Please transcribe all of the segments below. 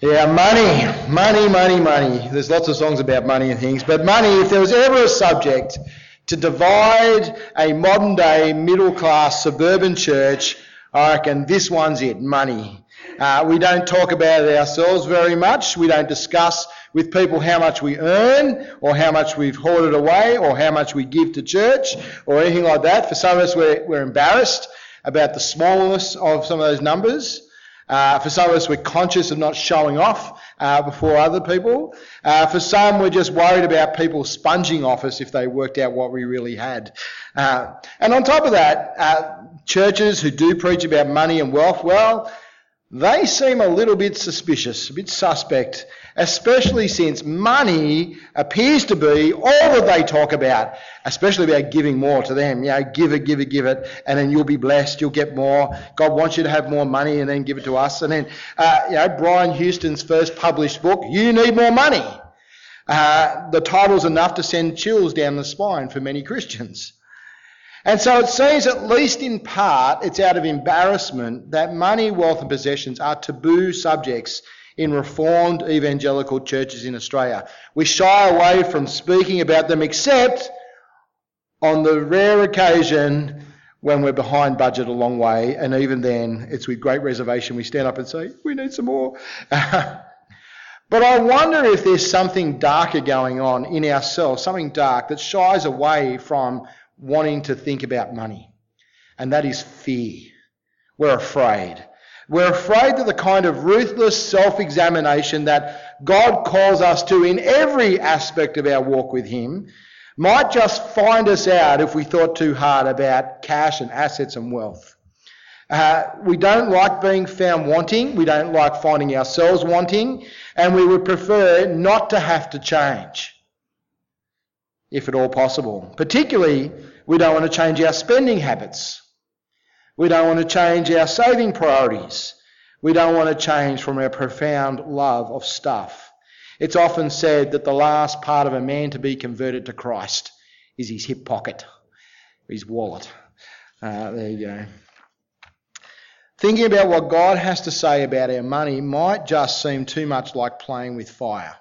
Yeah, money, money, money, money. There's lots of songs about money and things, but money, if there was ever a subject to divide a modern day middle class suburban church, I reckon this one's it money. Uh, we don't talk about it ourselves very much. We don't discuss with people how much we earn or how much we've hoarded away or how much we give to church or anything like that. For some of us, we're, we're embarrassed about the smallness of some of those numbers. Uh, for some of us, we're conscious of not showing off uh, before other people. Uh, for some, we're just worried about people sponging off us if they worked out what we really had. Uh, and on top of that, uh, churches who do preach about money and wealth, well, they seem a little bit suspicious, a bit suspect especially since money appears to be all that they talk about, especially about giving more to them. You know, give it, give it, give it, and then you'll be blessed, you'll get more. God wants you to have more money and then give it to us. And then, uh, you know, Brian Houston's first published book, You Need More Money. Uh, the title's enough to send chills down the spine for many Christians. And so it seems, at least in part, it's out of embarrassment that money, wealth, and possessions are taboo subjects in Reformed evangelical churches in Australia. We shy away from speaking about them except on the rare occasion when we're behind budget a long way, and even then, it's with great reservation we stand up and say, We need some more. but I wonder if there's something darker going on in ourselves, something dark that shies away from wanting to think about money, and that is fear. We're afraid. We're afraid that the kind of ruthless self examination that God calls us to in every aspect of our walk with Him might just find us out if we thought too hard about cash and assets and wealth. Uh, we don't like being found wanting. We don't like finding ourselves wanting. And we would prefer not to have to change, if at all possible. Particularly, we don't want to change our spending habits. We don't want to change our saving priorities. We don't want to change from our profound love of stuff. It's often said that the last part of a man to be converted to Christ is his hip pocket, his wallet. Uh, there you go. Thinking about what God has to say about our money might just seem too much like playing with fire.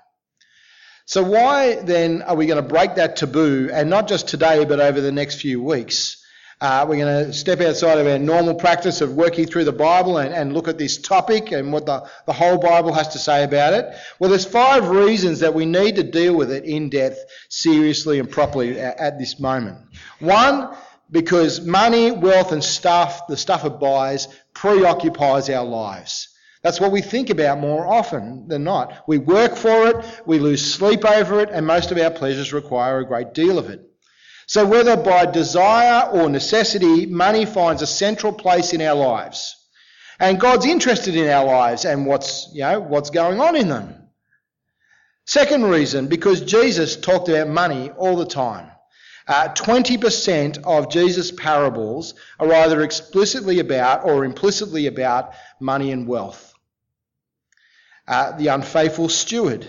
So, why then are we going to break that taboo, and not just today, but over the next few weeks? Uh, we're going to step outside of our normal practice of working through the Bible and, and look at this topic and what the, the whole Bible has to say about it. Well, there's five reasons that we need to deal with it in depth, seriously and properly at, at this moment. One, because money, wealth, and stuff, the stuff it buys, preoccupies our lives. That's what we think about more often than not. We work for it, we lose sleep over it, and most of our pleasures require a great deal of it. So, whether by desire or necessity, money finds a central place in our lives. And God's interested in our lives and what's, you know, what's going on in them. Second reason, because Jesus talked about money all the time. Uh, 20% of Jesus' parables are either explicitly about or implicitly about money and wealth. Uh, the unfaithful steward,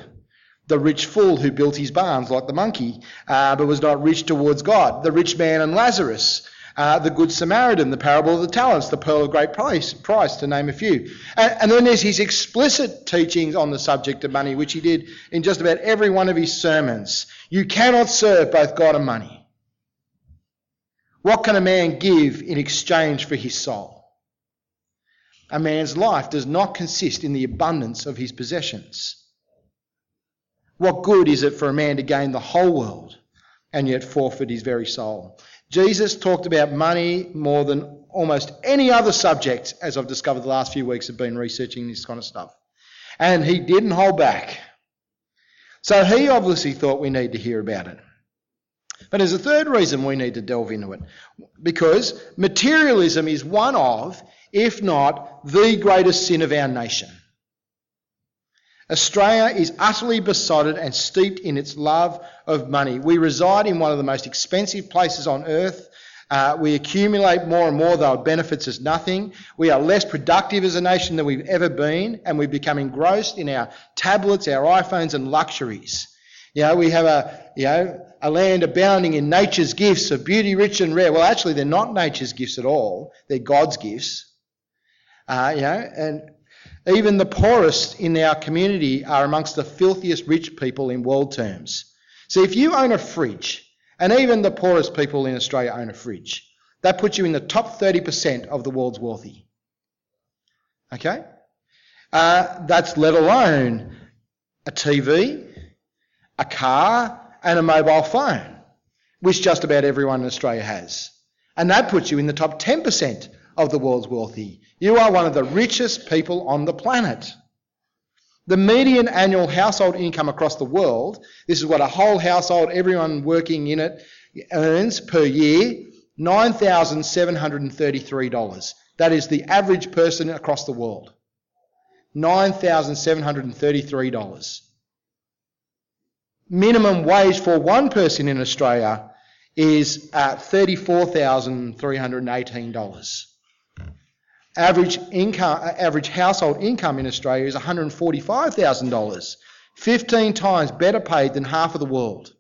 the rich fool who built his barns like the monkey, uh, but was not rich towards God, the rich man and Lazarus, uh, the good Samaritan, the parable of the talents, the pearl of great price, price to name a few. And, and then there's his explicit teachings on the subject of money, which he did in just about every one of his sermons. You cannot serve both God and money. What can a man give in exchange for his soul? A man's life does not consist in the abundance of his possessions. What good is it for a man to gain the whole world and yet forfeit his very soul? Jesus talked about money more than almost any other subject, as I've discovered the last few weeks of been researching this kind of stuff. And he didn't hold back. So he obviously thought we need to hear about it. But there's a third reason we need to delve into it. Because materialism is one of, if not the greatest sin of our nation. Australia is utterly besotted and steeped in its love of money. We reside in one of the most expensive places on earth. Uh, we accumulate more and more, though it benefits us nothing. We are less productive as a nation than we've ever been, and we've become engrossed in our tablets, our iPhones, and luxuries. You know, we have a, you know, a land abounding in nature's gifts of beauty, rich and rare. Well, actually, they're not nature's gifts at all. They're God's gifts. Uh, you know, and Even the poorest in our community are amongst the filthiest rich people in world terms. See, if you own a fridge, and even the poorest people in Australia own a fridge, that puts you in the top 30% of the world's wealthy. Okay? Uh, that's let alone a TV, a car, and a mobile phone, which just about everyone in Australia has. And that puts you in the top 10% of the world's wealthy. You are one of the richest people on the planet. The median annual household income across the world, this is what a whole household, everyone working in it, earns per year, $9,733. That is the average person across the world. $9,733. Minimum wage for one person in Australia is uh, at $34,318. Average income, uh, average household income in Australia is $145,000, 15 times better paid than half of the world.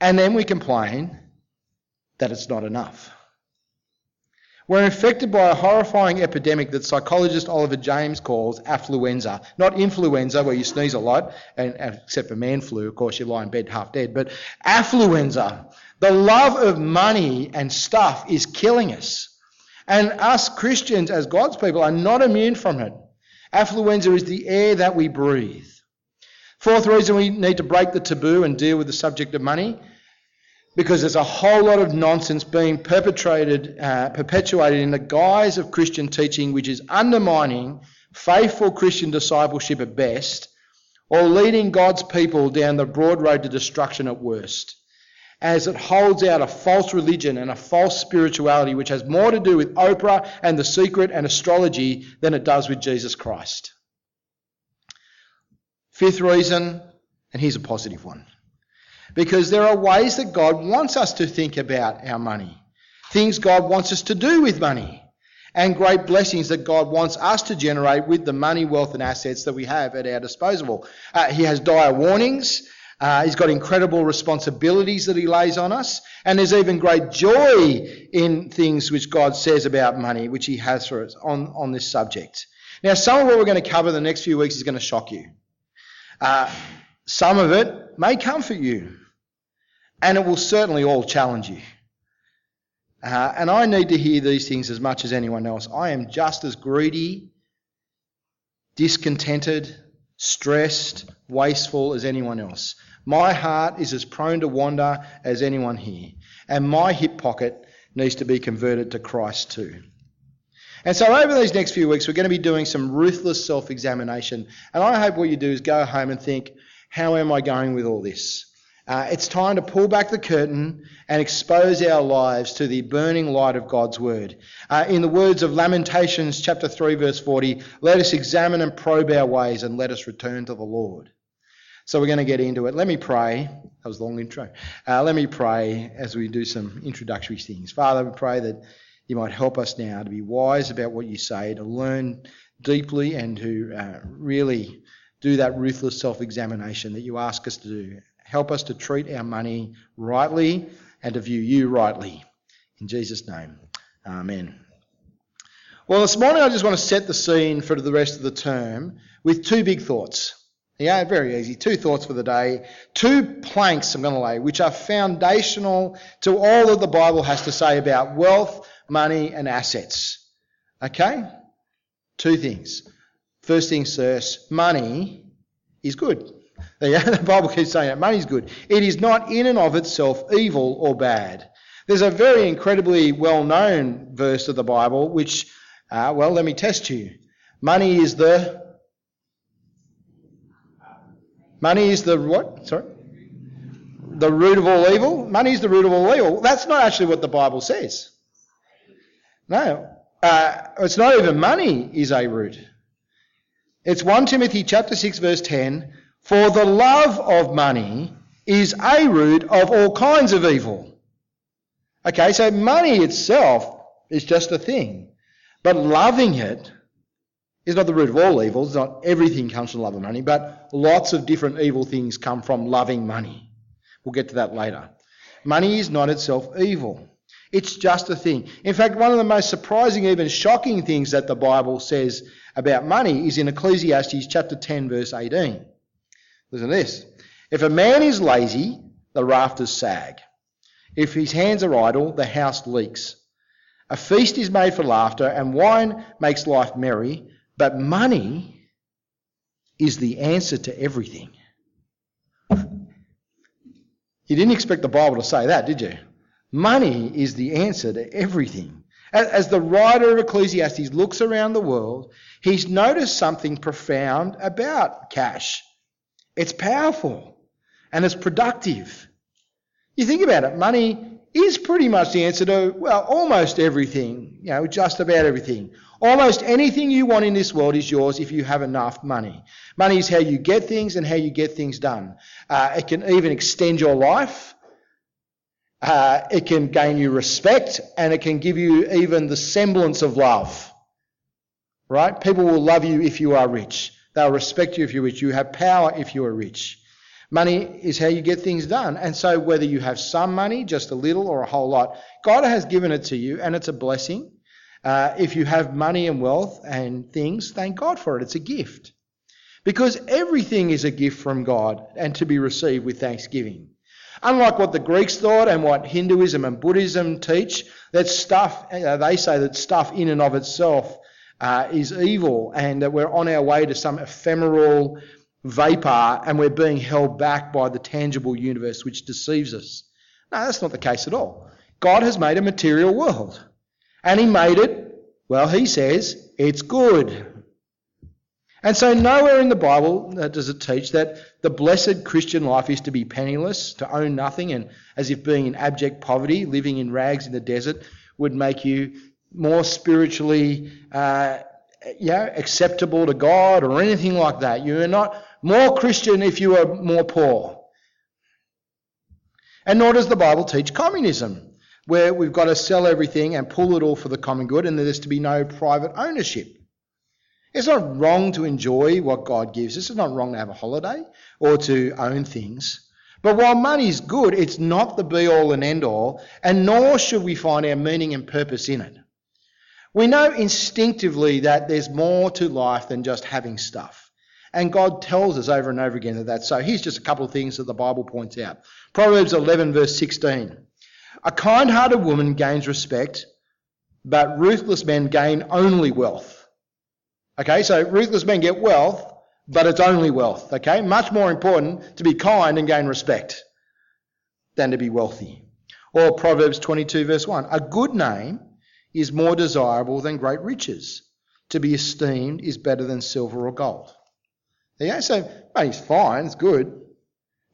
And then we complain that it's not enough. We're infected by a horrifying epidemic that psychologist Oliver James calls affluenza. Not influenza, where you sneeze a lot, and, except for man flu, of course, you lie in bed half dead, but affluenza. The love of money and stuff is killing us. And us Christians, as God's people, are not immune from it. Affluenza is the air that we breathe. Fourth reason we need to break the taboo and deal with the subject of money because there's a whole lot of nonsense being perpetrated, uh, perpetuated in the guise of Christian teaching, which is undermining faithful Christian discipleship at best, or leading God's people down the broad road to destruction at worst, as it holds out a false religion and a false spirituality which has more to do with Oprah and the secret and astrology than it does with Jesus Christ. Fifth reason, and here's a positive one because there are ways that God wants us to think about our money, things God wants us to do with money, and great blessings that God wants us to generate with the money, wealth, and assets that we have at our disposal. Uh, he has dire warnings. Uh, he's got incredible responsibilities that he lays on us, and there's even great joy in things which God says about money, which he has for us on, on this subject. Now, some of what we're going to cover the next few weeks is going to shock you. Uh, some of it may comfort you, and it will certainly all challenge you. Uh, and I need to hear these things as much as anyone else. I am just as greedy, discontented, stressed, wasteful as anyone else. My heart is as prone to wander as anyone here. And my hip pocket needs to be converted to Christ too. And so, over these next few weeks, we're going to be doing some ruthless self examination. And I hope what you do is go home and think, how am I going with all this? Uh, it's time to pull back the curtain and expose our lives to the burning light of God's word. Uh, in the words of Lamentations chapter 3 verse 40, let us examine and probe our ways and let us return to the Lord. So we're going to get into it. Let me pray. That was a long intro. Uh, let me pray as we do some introductory things. Father, we pray that you might help us now to be wise about what you say, to learn deeply and to uh, really do that ruthless self examination that you ask us to do. Help us to treat our money rightly and to view you rightly. In Jesus' name, Amen. Well, this morning I just want to set the scene for the rest of the term with two big thoughts. Yeah, very easy. Two thoughts for the day. Two planks I'm going to lay, which are foundational to all that the Bible has to say about wealth, money, and assets. Okay? Two things. First things first, money is good. The Bible keeps saying that money is good. It is not in and of itself evil or bad. There's a very incredibly well known verse of the Bible which, uh, well, let me test you. Money is the. Money is the what? Sorry? The root of all evil? Money is the root of all evil. That's not actually what the Bible says. No. Uh, it's not even money is a root. It's 1 Timothy chapter 6 verse 10, for the love of money is a root of all kinds of evil. Okay, so money itself is just a thing, but loving it is not the root of all evils. Not everything comes from love of money, but lots of different evil things come from loving money. We'll get to that later. Money is not itself evil. It's just a thing. In fact, one of the most surprising, even shocking things that the Bible says about money is in Ecclesiastes chapter 10, verse 18. Listen to this. If a man is lazy, the rafters sag. If his hands are idle, the house leaks. A feast is made for laughter, and wine makes life merry, but money is the answer to everything. You didn't expect the Bible to say that, did you? Money is the answer to everything. As the writer of Ecclesiastes looks around the world, he's noticed something profound about cash. It's powerful and it's productive. You think about it, money is pretty much the answer to, well, almost everything, you know, just about everything. Almost anything you want in this world is yours if you have enough money. Money is how you get things and how you get things done. Uh, it can even extend your life. Uh, it can gain you respect and it can give you even the semblance of love. Right? People will love you if you are rich. They'll respect you if you're rich. You have power if you are rich. Money is how you get things done. And so whether you have some money, just a little or a whole lot, God has given it to you and it's a blessing. Uh, if you have money and wealth and things, thank God for it. It's a gift. Because everything is a gift from God and to be received with thanksgiving. Unlike what the Greeks thought and what Hinduism and Buddhism teach, that stuff, uh, they say that stuff in and of itself uh, is evil and that we're on our way to some ephemeral vapor and we're being held back by the tangible universe which deceives us. No, that's not the case at all. God has made a material world. And he made it, well, he says, it's good. And so, nowhere in the Bible does it teach that the blessed Christian life is to be penniless, to own nothing, and as if being in abject poverty, living in rags in the desert, would make you more spiritually uh, acceptable to God or anything like that. You are not more Christian if you are more poor. And nor does the Bible teach communism where we've got to sell everything and pull it all for the common good and there's to be no private ownership. It's not wrong to enjoy what God gives us. It's not wrong to have a holiday or to own things. But while money's good, it's not the be all and end all, and nor should we find our meaning and purpose in it. We know instinctively that there's more to life than just having stuff. And God tells us over and over again that that's so. Here's just a couple of things that the Bible points out. Proverbs 11, verse 16. A kind hearted woman gains respect, but ruthless men gain only wealth. Okay, so ruthless men get wealth, but it's only wealth. Okay, much more important to be kind and gain respect than to be wealthy. Or Proverbs 22, verse 1 A good name is more desirable than great riches. To be esteemed is better than silver or gold. There you go. So money's fine, it's good,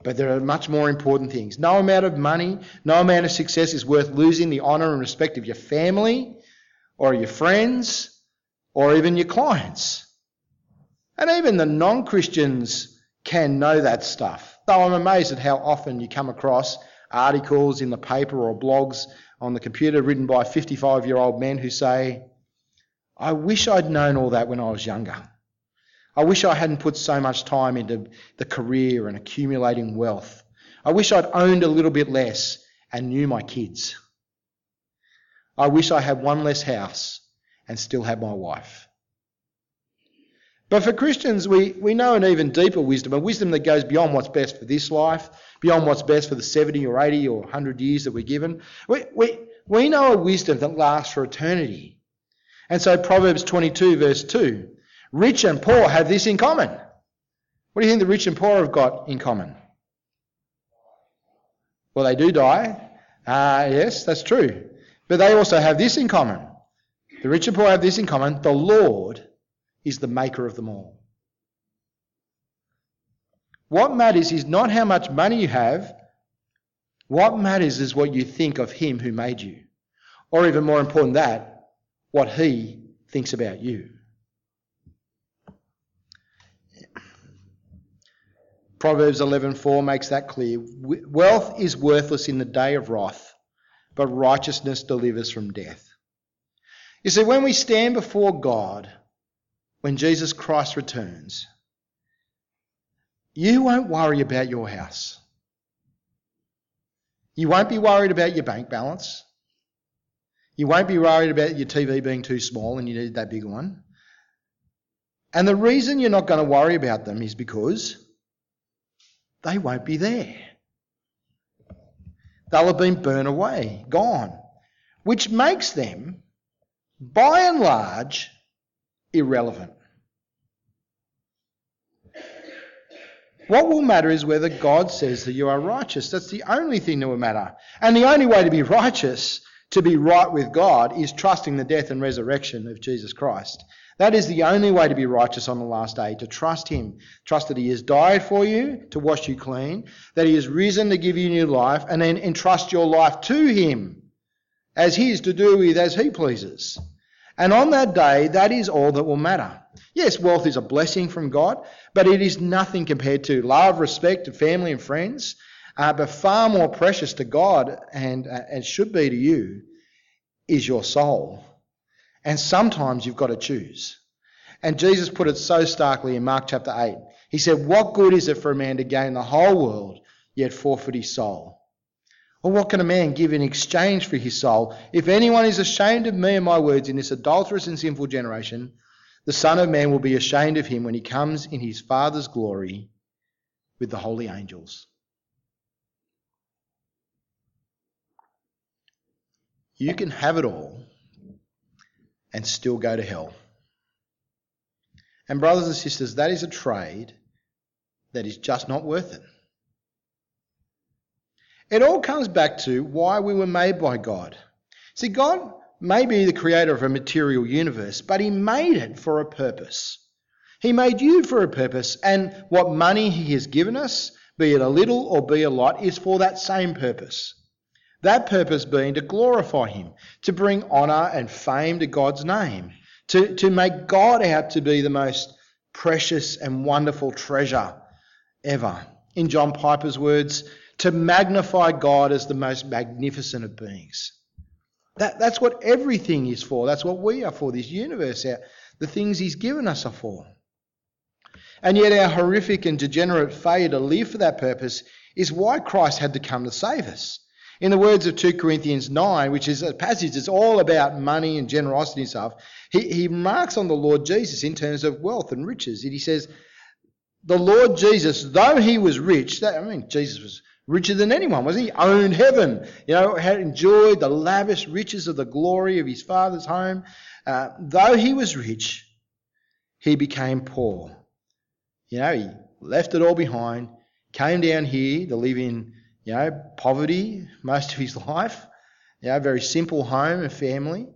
but there are much more important things. No amount of money, no amount of success is worth losing the honour and respect of your family or your friends or even your clients. And even the non Christians can know that stuff. Though I'm amazed at how often you come across articles in the paper or blogs on the computer written by 55 year old men who say, I wish I'd known all that when I was younger. I wish I hadn't put so much time into the career and accumulating wealth. I wish I'd owned a little bit less and knew my kids. I wish I had one less house and still had my wife. But for Christians, we, we know an even deeper wisdom, a wisdom that goes beyond what's best for this life, beyond what's best for the 70 or 80 or 100 years that we're given. We, we, we know a wisdom that lasts for eternity. And so Proverbs 22, verse 2 Rich and poor have this in common. What do you think the rich and poor have got in common? Well, they do die. Uh, yes, that's true. But they also have this in common. The rich and poor have this in common. The Lord is the maker of them all. What matters is not how much money you have. What matters is what you think of Him who made you. Or even more important than that, what He thinks about you. Proverbs 11:4 makes that clear. Wealth is worthless in the day of wrath, but righteousness delivers from death. You see, when we stand before God, when Jesus Christ returns, you won't worry about your house. You won't be worried about your bank balance. You won't be worried about your TV being too small and you need that bigger one. And the reason you're not going to worry about them is because they won't be there. They'll have been burnt away, gone, which makes them, by and large, irrelevant. What will matter is whether God says that you are righteous. That's the only thing that will matter. And the only way to be righteous, to be right with God, is trusting the death and resurrection of Jesus Christ. That is the only way to be righteous on the last day, to trust Him. Trust that He has died for you to wash you clean, that He has risen to give you new life, and then entrust your life to Him as His to do with as He pleases. And on that day, that is all that will matter. Yes, wealth is a blessing from God, but it is nothing compared to love, respect, family and friends. Uh, but far more precious to God, and, uh, and should be to you, is your soul. And sometimes you've got to choose. And Jesus put it so starkly in Mark chapter 8. He said, What good is it for a man to gain the whole world, yet forfeit his soul? Or what can a man give in exchange for his soul? If anyone is ashamed of me and my words in this adulterous and sinful generation, the Son of Man will be ashamed of him when he comes in his Father's glory with the holy angels. You can have it all and still go to hell. And, brothers and sisters, that is a trade that is just not worth it. It all comes back to why we were made by God. See, God may be the creator of a material universe, but He made it for a purpose. He made you for a purpose, and what money He has given us, be it a little or be a lot, is for that same purpose. That purpose being to glorify Him, to bring honour and fame to God's name, to, to make God out to be the most precious and wonderful treasure ever. In John Piper's words, to magnify God as the most magnificent of beings. That, that's what everything is for. That's what we are for, this universe. Our, the things He's given us are for. And yet, our horrific and degenerate failure to live for that purpose is why Christ had to come to save us. In the words of 2 Corinthians 9, which is a passage that's all about money and generosity and stuff, he, he marks on the Lord Jesus in terms of wealth and riches. And he says, The Lord Jesus, though he was rich, that, I mean, Jesus was richer than anyone, was he? Owned heaven, you know, had enjoyed the lavish riches of the glory of his father's home. Uh, though he was rich, he became poor. You know, he left it all behind, came down here to live in, you know, poverty most of his life, you know, very simple home and family,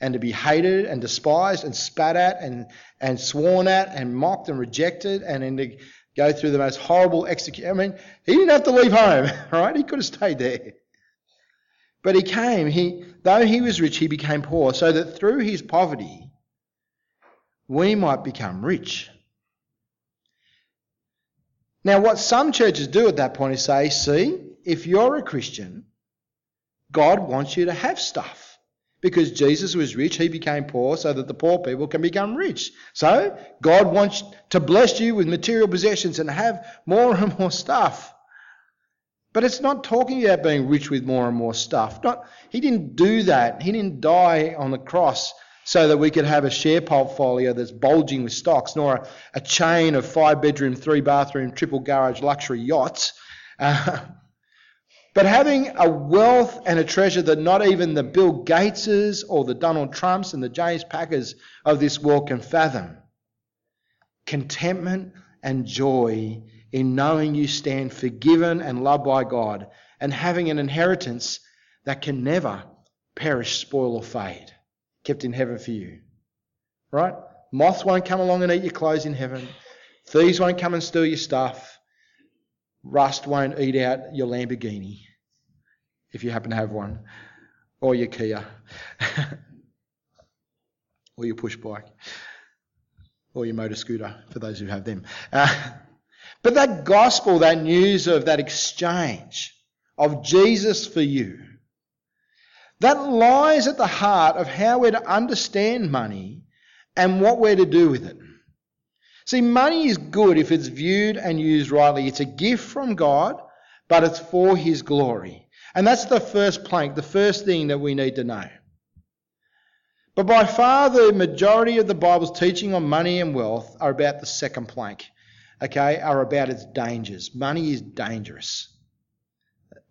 and to be hated and despised and spat at and, and sworn at and mocked and rejected and in the go through the most horrible execution. I mean, he didn't have to leave home, right? He could have stayed there. But he came. He, though he was rich, he became poor, so that through his poverty, we might become rich. Now, what some churches do at that point is say, see, if you're a Christian, God wants you to have stuff. Because Jesus was rich, he became poor so that the poor people can become rich. So, God wants to bless you with material possessions and have more and more stuff. But it's not talking about being rich with more and more stuff. Not, he didn't do that. He didn't die on the cross so that we could have a share portfolio that's bulging with stocks, nor a, a chain of five bedroom, three bathroom, triple garage luxury yachts. Uh, but having a wealth and a treasure that not even the Bill Gateses or the Donald Trumps and the James Packers of this world can fathom. Contentment and joy in knowing you stand forgiven and loved by God and having an inheritance that can never perish, spoil, or fade, kept in heaven for you. Right? Moths won't come along and eat your clothes in heaven. Thieves won't come and steal your stuff. Rust won't eat out your Lamborghini, if you happen to have one, or your Kia, or your push bike, or your motor scooter, for those who have them. Uh, but that gospel, that news of that exchange of Jesus for you, that lies at the heart of how we're to understand money and what we're to do with it. See, money is good if it's viewed and used rightly. It's a gift from God, but it's for His glory. And that's the first plank, the first thing that we need to know. But by far the majority of the Bible's teaching on money and wealth are about the second plank, okay, are about its dangers. Money is dangerous.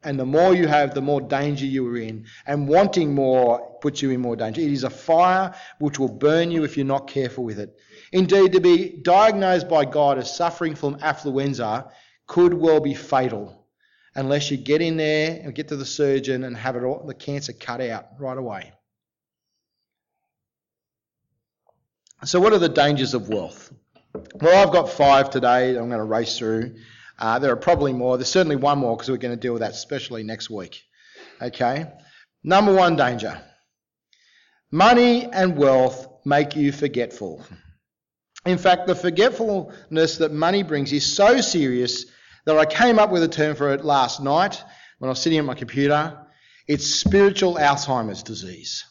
And the more you have, the more danger you are in. And wanting more puts you in more danger. It is a fire which will burn you if you're not careful with it. Indeed, to be diagnosed by God as suffering from affluenza could well be fatal unless you get in there and get to the surgeon and have it all, the cancer cut out right away. So, what are the dangers of wealth? Well, I've got five today I'm going to race through. Uh, there are probably more. There's certainly one more because we're going to deal with that especially next week. Okay? Number one danger money and wealth make you forgetful. In fact, the forgetfulness that money brings is so serious that I came up with a term for it last night when I was sitting at my computer. It's spiritual Alzheimer's disease.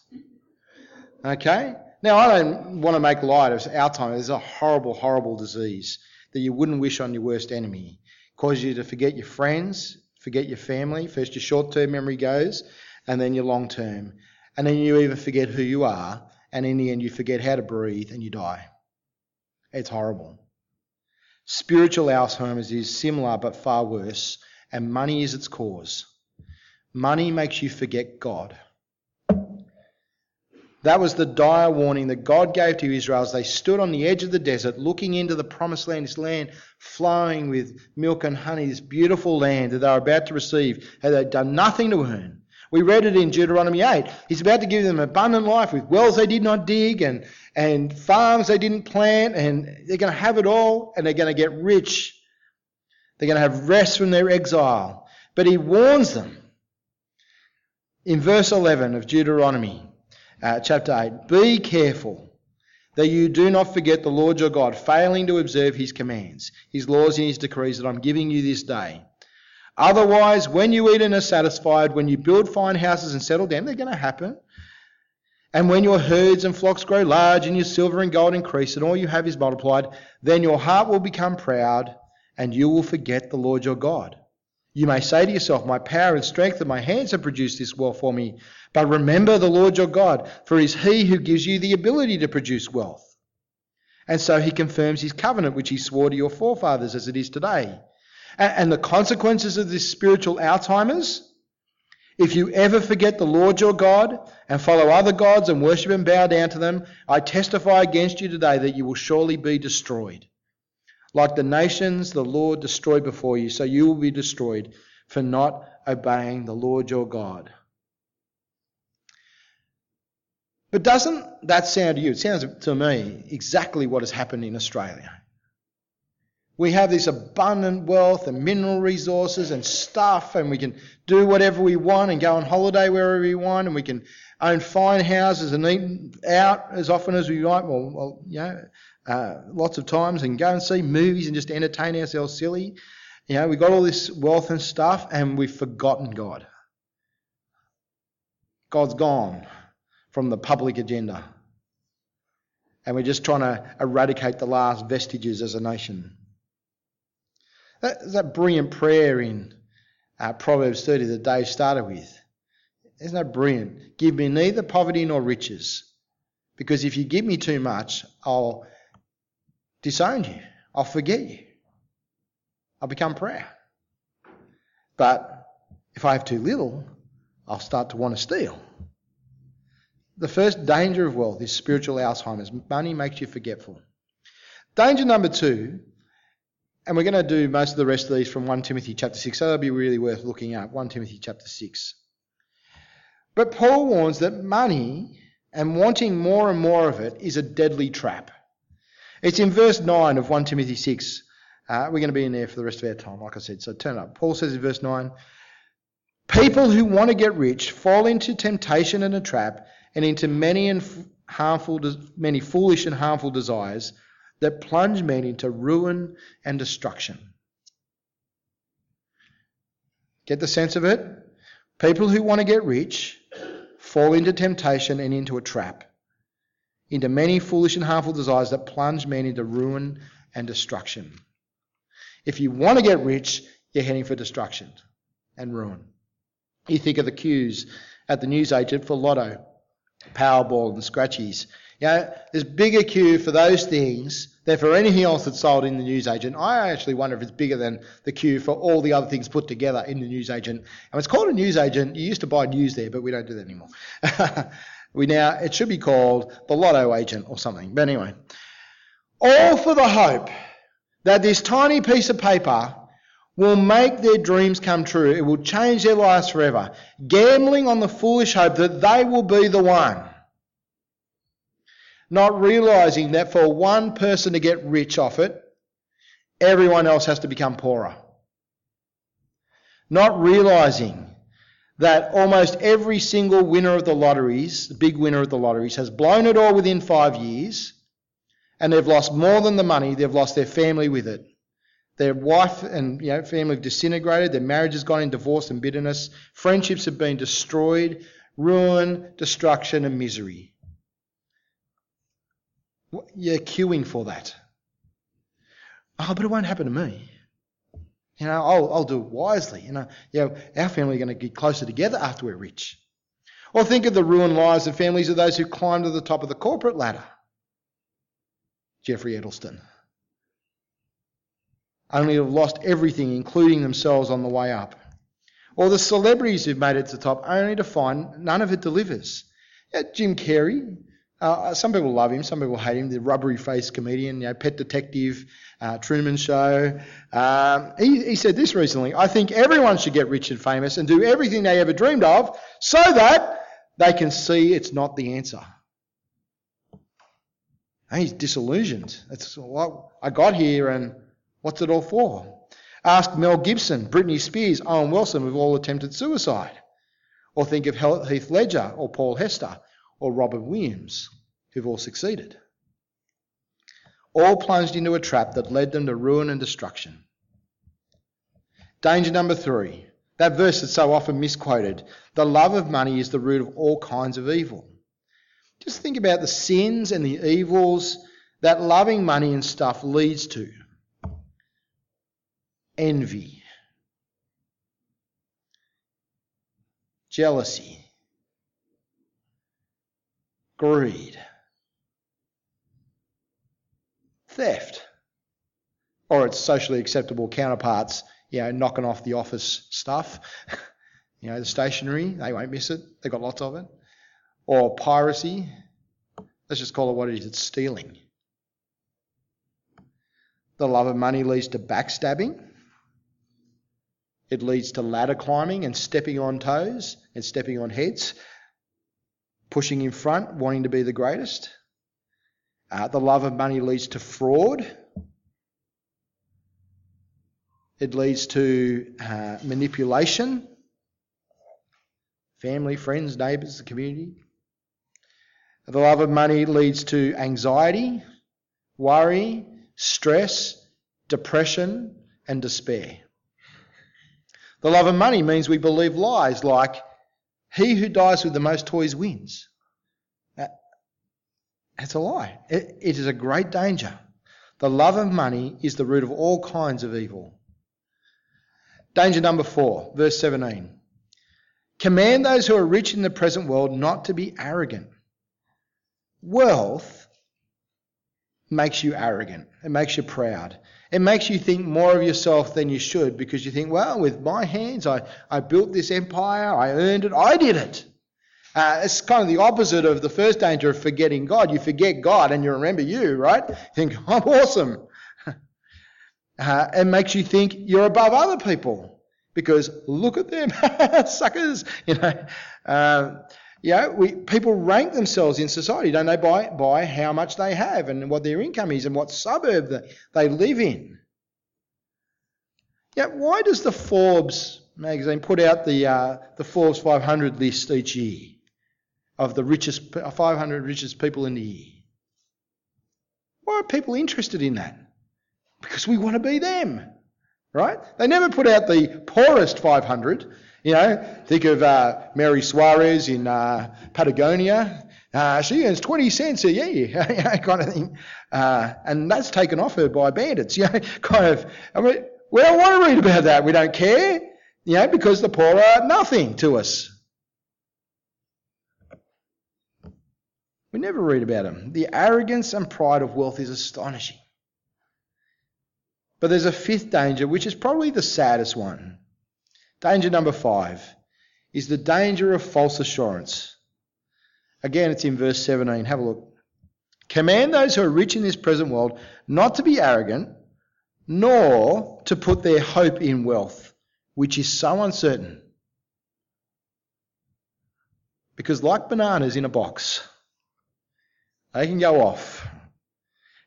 Okay? Now, I don't want to make light of Alzheimer's. It's a horrible, horrible disease that you wouldn't wish on your worst enemy cause you to forget your friends, forget your family. First, your short term memory goes, and then your long term. And then you even forget who you are, and in the end, you forget how to breathe and you die. It's horrible. Spiritual Alzheimer's is similar but far worse, and money is its cause. Money makes you forget God. That was the dire warning that God gave to Israel as they stood on the edge of the desert looking into the promised land, this land flowing with milk and honey, this beautiful land that they were about to receive, had they done nothing to earn. We read it in Deuteronomy 8. He's about to give them abundant life with wells they did not dig and, and farms they didn't plant, and they're going to have it all and they're going to get rich. They're going to have rest from their exile. But he warns them in verse 11 of Deuteronomy uh, chapter 8. Be careful that you do not forget the Lord your God, failing to observe his commands, his laws, and his decrees that I'm giving you this day. Otherwise, when you eat and are satisfied, when you build fine houses and settle down, they're going to happen. And when your herds and flocks grow large and your silver and gold increase and all you have is multiplied, then your heart will become proud and you will forget the Lord your God. You may say to yourself, My power and strength and my hands have produced this wealth for me. But remember the Lord your God, for it is he who gives you the ability to produce wealth. And so he confirms his covenant, which he swore to your forefathers as it is today. And the consequences of this spiritual Alzheimer's, if you ever forget the Lord your God and follow other gods and worship and bow down to them, I testify against you today that you will surely be destroyed. Like the nations the Lord destroyed before you, so you will be destroyed for not obeying the Lord your God. But doesn't that sound to you? It sounds to me exactly what has happened in Australia. We have this abundant wealth and mineral resources and stuff, and we can do whatever we want and go on holiday wherever we want, and we can own fine houses and eat out as often as we like. Well, well you know, uh, lots of times and go and see movies and just entertain ourselves silly. You know, we've got all this wealth and stuff, and we've forgotten God. God's gone from the public agenda. And we're just trying to eradicate the last vestiges as a nation. That, that brilliant prayer in uh, Proverbs 30 that Dave started with. Isn't that brilliant? Give me neither poverty nor riches. Because if you give me too much, I'll disown you. I'll forget you. I'll become proud. But if I have too little, I'll start to want to steal. The first danger of wealth is spiritual Alzheimer's. Money makes you forgetful. Danger number two, and we're going to do most of the rest of these from 1 Timothy chapter 6, so that'll be really worth looking at. 1 Timothy chapter 6. But Paul warns that money and wanting more and more of it is a deadly trap. It's in verse 9 of 1 Timothy 6. Uh, we're going to be in there for the rest of our time, like I said, so turn up. Paul says in verse 9 People who want to get rich fall into temptation and a trap and into many and harmful, many foolish and harmful desires that plunge men into ruin and destruction. Get the sense of it? People who want to get rich fall into temptation and into a trap, into many foolish and harmful desires that plunge men into ruin and destruction. If you want to get rich, you're heading for destruction and ruin. You think of the queues at the newsagent for lotto Powerball and scratchies. You know, there's bigger queue for those things than for anything else that's sold in the newsagent. I actually wonder if it's bigger than the queue for all the other things put together in the newsagent. And it's called a newsagent. You used to buy news there, but we don't do that anymore. we now it should be called the Lotto agent or something. But anyway, all for the hope that this tiny piece of paper will make their dreams come true. It will change their lives forever. Gambling on the foolish hope that they will be the one. Not realizing that for one person to get rich off it, everyone else has to become poorer. Not realizing that almost every single winner of the lotteries, the big winner of the lotteries, has blown it all within five years and they've lost more than the money, they've lost their family with it. Their wife and you know, family have disintegrated, their marriage has gone in divorce and bitterness, friendships have been destroyed, ruin, destruction, and misery. You're queuing for that. Oh, but it won't happen to me. You know, I'll, I'll do it wisely. You know, you know, our family are going to get closer together after we're rich. Or think of the ruined lives of families of those who climbed to the top of the corporate ladder. Jeffrey Edelstein. Only to have lost everything, including themselves, on the way up. Or the celebrities who've made it to the top, only to find none of it delivers. Jim Carrey, uh, some people love him, some people hate him. The rubbery faced comedian, you know, pet detective, uh, Truman Show. Um, he, he said this recently I think everyone should get rich and famous and do everything they ever dreamed of so that they can see it's not the answer. And he's disillusioned. That's what I got here and what's it all for? Ask Mel Gibson, Britney Spears, Owen Wilson who've all attempted suicide. Or think of Heath Ledger or Paul Hester or Robin Williams who've all succeeded. All plunged into a trap that led them to ruin and destruction. Danger number three. That verse that's so often misquoted. The love of money is the root of all kinds of evil. Just think about the sins and the evils that loving money and stuff leads to envy, jealousy, greed, theft, or its socially acceptable counterparts, you know, knocking off the office stuff, you know, the stationery, they won't miss it, they've got lots of it or piracy. Let's just call it what it is it's stealing. The love of money leads to backstabbing. It leads to ladder climbing and stepping on toes and stepping on heads, pushing in front, wanting to be the greatest. Uh, the love of money leads to fraud. It leads to uh, manipulation. Family, friends, neighbours, the community. The love of money leads to anxiety, worry, stress, depression, and despair. The love of money means we believe lies like, he who dies with the most toys wins. Uh, that's a lie. It, it is a great danger. The love of money is the root of all kinds of evil. Danger number four, verse 17. Command those who are rich in the present world not to be arrogant Wealth makes you arrogant. It makes you proud. It makes you think more of yourself than you should because you think, well, with my hands, I, I built this empire, I earned it, I did it. Uh, it's kind of the opposite of the first danger of forgetting God. You forget God and you remember you, right? You think, I'm awesome. uh, it makes you think you're above other people because look at them, suckers. You know, uh, you know, we, people rank themselves in society, don't they, by, by how much they have and what their income is and what suburb they, they live in. Yeah, why does the Forbes magazine put out the, uh, the Forbes 500 list each year of the richest 500 richest people in the year? Why are people interested in that? Because we want to be them, right? They never put out the poorest 500 you know, think of uh, Mary Suarez in uh, Patagonia. Uh, she earns 20 cents a year, kind of thing. Uh, and that's taken off her by bandits, you know, kind of. I mean, we don't want to read about that. We don't care, you know, because the poor are nothing to us. We never read about them. The arrogance and pride of wealth is astonishing. But there's a fifth danger, which is probably the saddest one. Danger number five is the danger of false assurance. Again, it's in verse 17. Have a look. Command those who are rich in this present world not to be arrogant, nor to put their hope in wealth, which is so uncertain. Because, like bananas in a box, they can go off.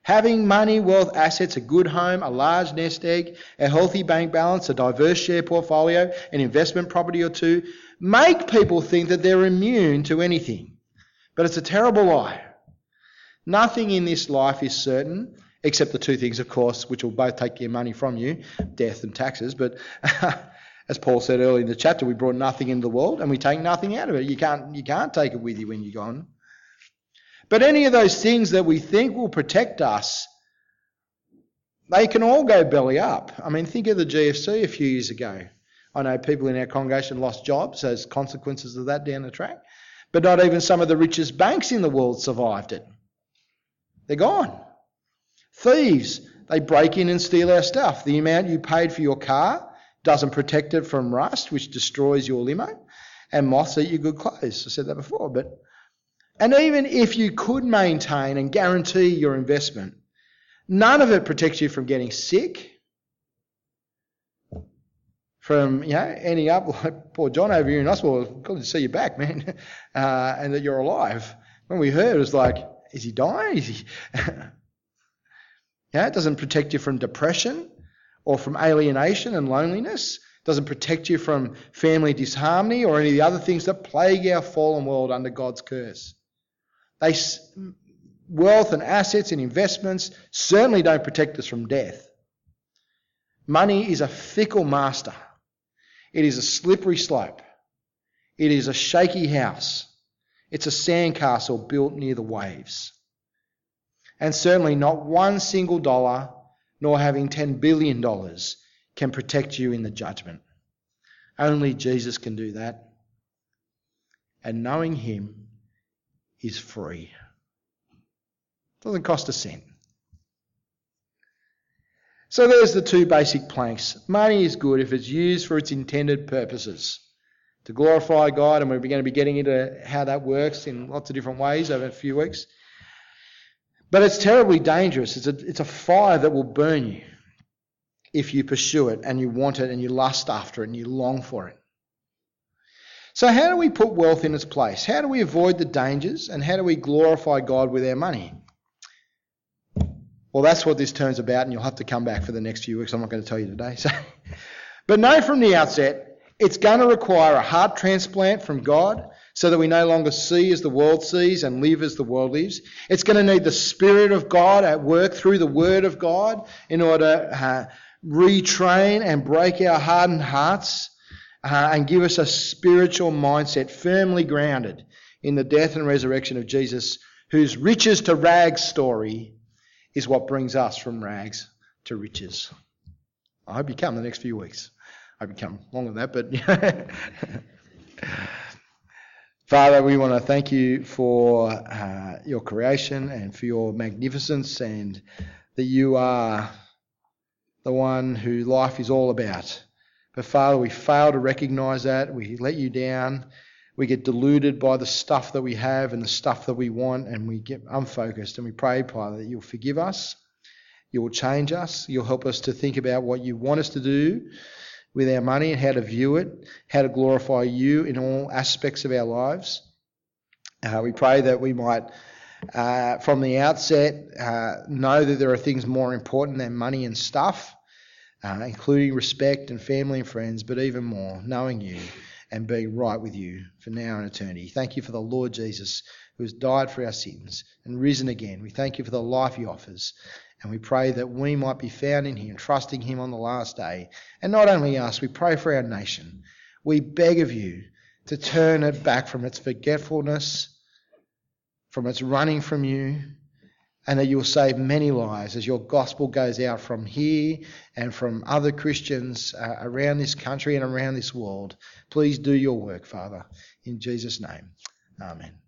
Having money, wealth, assets, a good home, a large nest egg, a healthy bank balance, a diverse share portfolio, an investment property or two make people think that they're immune to anything. But it's a terrible lie. Nothing in this life is certain, except the two things, of course, which will both take your money from you death and taxes. But as Paul said earlier in the chapter, we brought nothing into the world and we take nothing out of it. You can't, you can't take it with you when you're gone. But any of those things that we think will protect us, they can all go belly up. I mean, think of the GFC a few years ago. I know people in our congregation lost jobs as consequences of that down the track. But not even some of the richest banks in the world survived it. They're gone. Thieves, they break in and steal our stuff. The amount you paid for your car doesn't protect it from rust, which destroys your limo, and moths eat your good clothes. I said that before, but and even if you could maintain and guarantee your investment, none of it protects you from getting sick, from you know ending up like poor John over here in hospital. Good to see you back, man, uh, and that you're alive. When we heard, it was like, is he dying? Is he? yeah, it doesn't protect you from depression or from alienation and loneliness. It doesn't protect you from family disharmony or any of the other things that plague our fallen world under God's curse. They, wealth and assets and investments certainly don't protect us from death. Money is a fickle master. It is a slippery slope. It is a shaky house. It's a sandcastle built near the waves. And certainly not one single dollar, nor having $10 billion, can protect you in the judgment. Only Jesus can do that. And knowing Him is free. Doesn't cost a cent. So there's the two basic planks. Money is good if it's used for its intended purposes to glorify God, and we're going to be getting into how that works in lots of different ways over a few weeks. But it's terribly dangerous. It's a, it's a fire that will burn you if you pursue it and you want it and you lust after it and you long for it. So, how do we put wealth in its place? How do we avoid the dangers and how do we glorify God with our money? Well, that's what this turns about, and you'll have to come back for the next few weeks. I'm not going to tell you today. So. But know from the outset, it's going to require a heart transplant from God so that we no longer see as the world sees and live as the world lives. It's going to need the Spirit of God at work through the Word of God in order to uh, retrain and break our hardened hearts uh, and give us a spiritual mindset firmly grounded in the death and resurrection of Jesus, whose riches to rags story is what brings us from rags to riches. I hope you come the next few weeks. I hope you come longer than that, but. Father, we want to thank you for uh, your creation and for your magnificence, and that you are the one who life is all about. But Father, we fail to recognize that. We let you down. We get deluded by the stuff that we have and the stuff that we want, and we get unfocused. And we pray, Father, that you'll forgive us. You will change us. You'll help us to think about what you want us to do with our money and how to view it, how to glorify you in all aspects of our lives. Uh, we pray that we might, uh, from the outset, uh, know that there are things more important than money and stuff uh, including respect and family and friends, but even more, knowing you and being right with you for now and eternity. Thank you for the Lord Jesus who has died for our sins and risen again. We thank you for the life he offers. And we pray that we might be found in him, trusting him on the last day. And not only us, we pray for our nation. We beg of you to turn it back from its forgetfulness, from its running from you, and that you will save many lives as your gospel goes out from here and from other Christians uh, around this country and around this world. Please do your work, Father, in Jesus' name. Amen.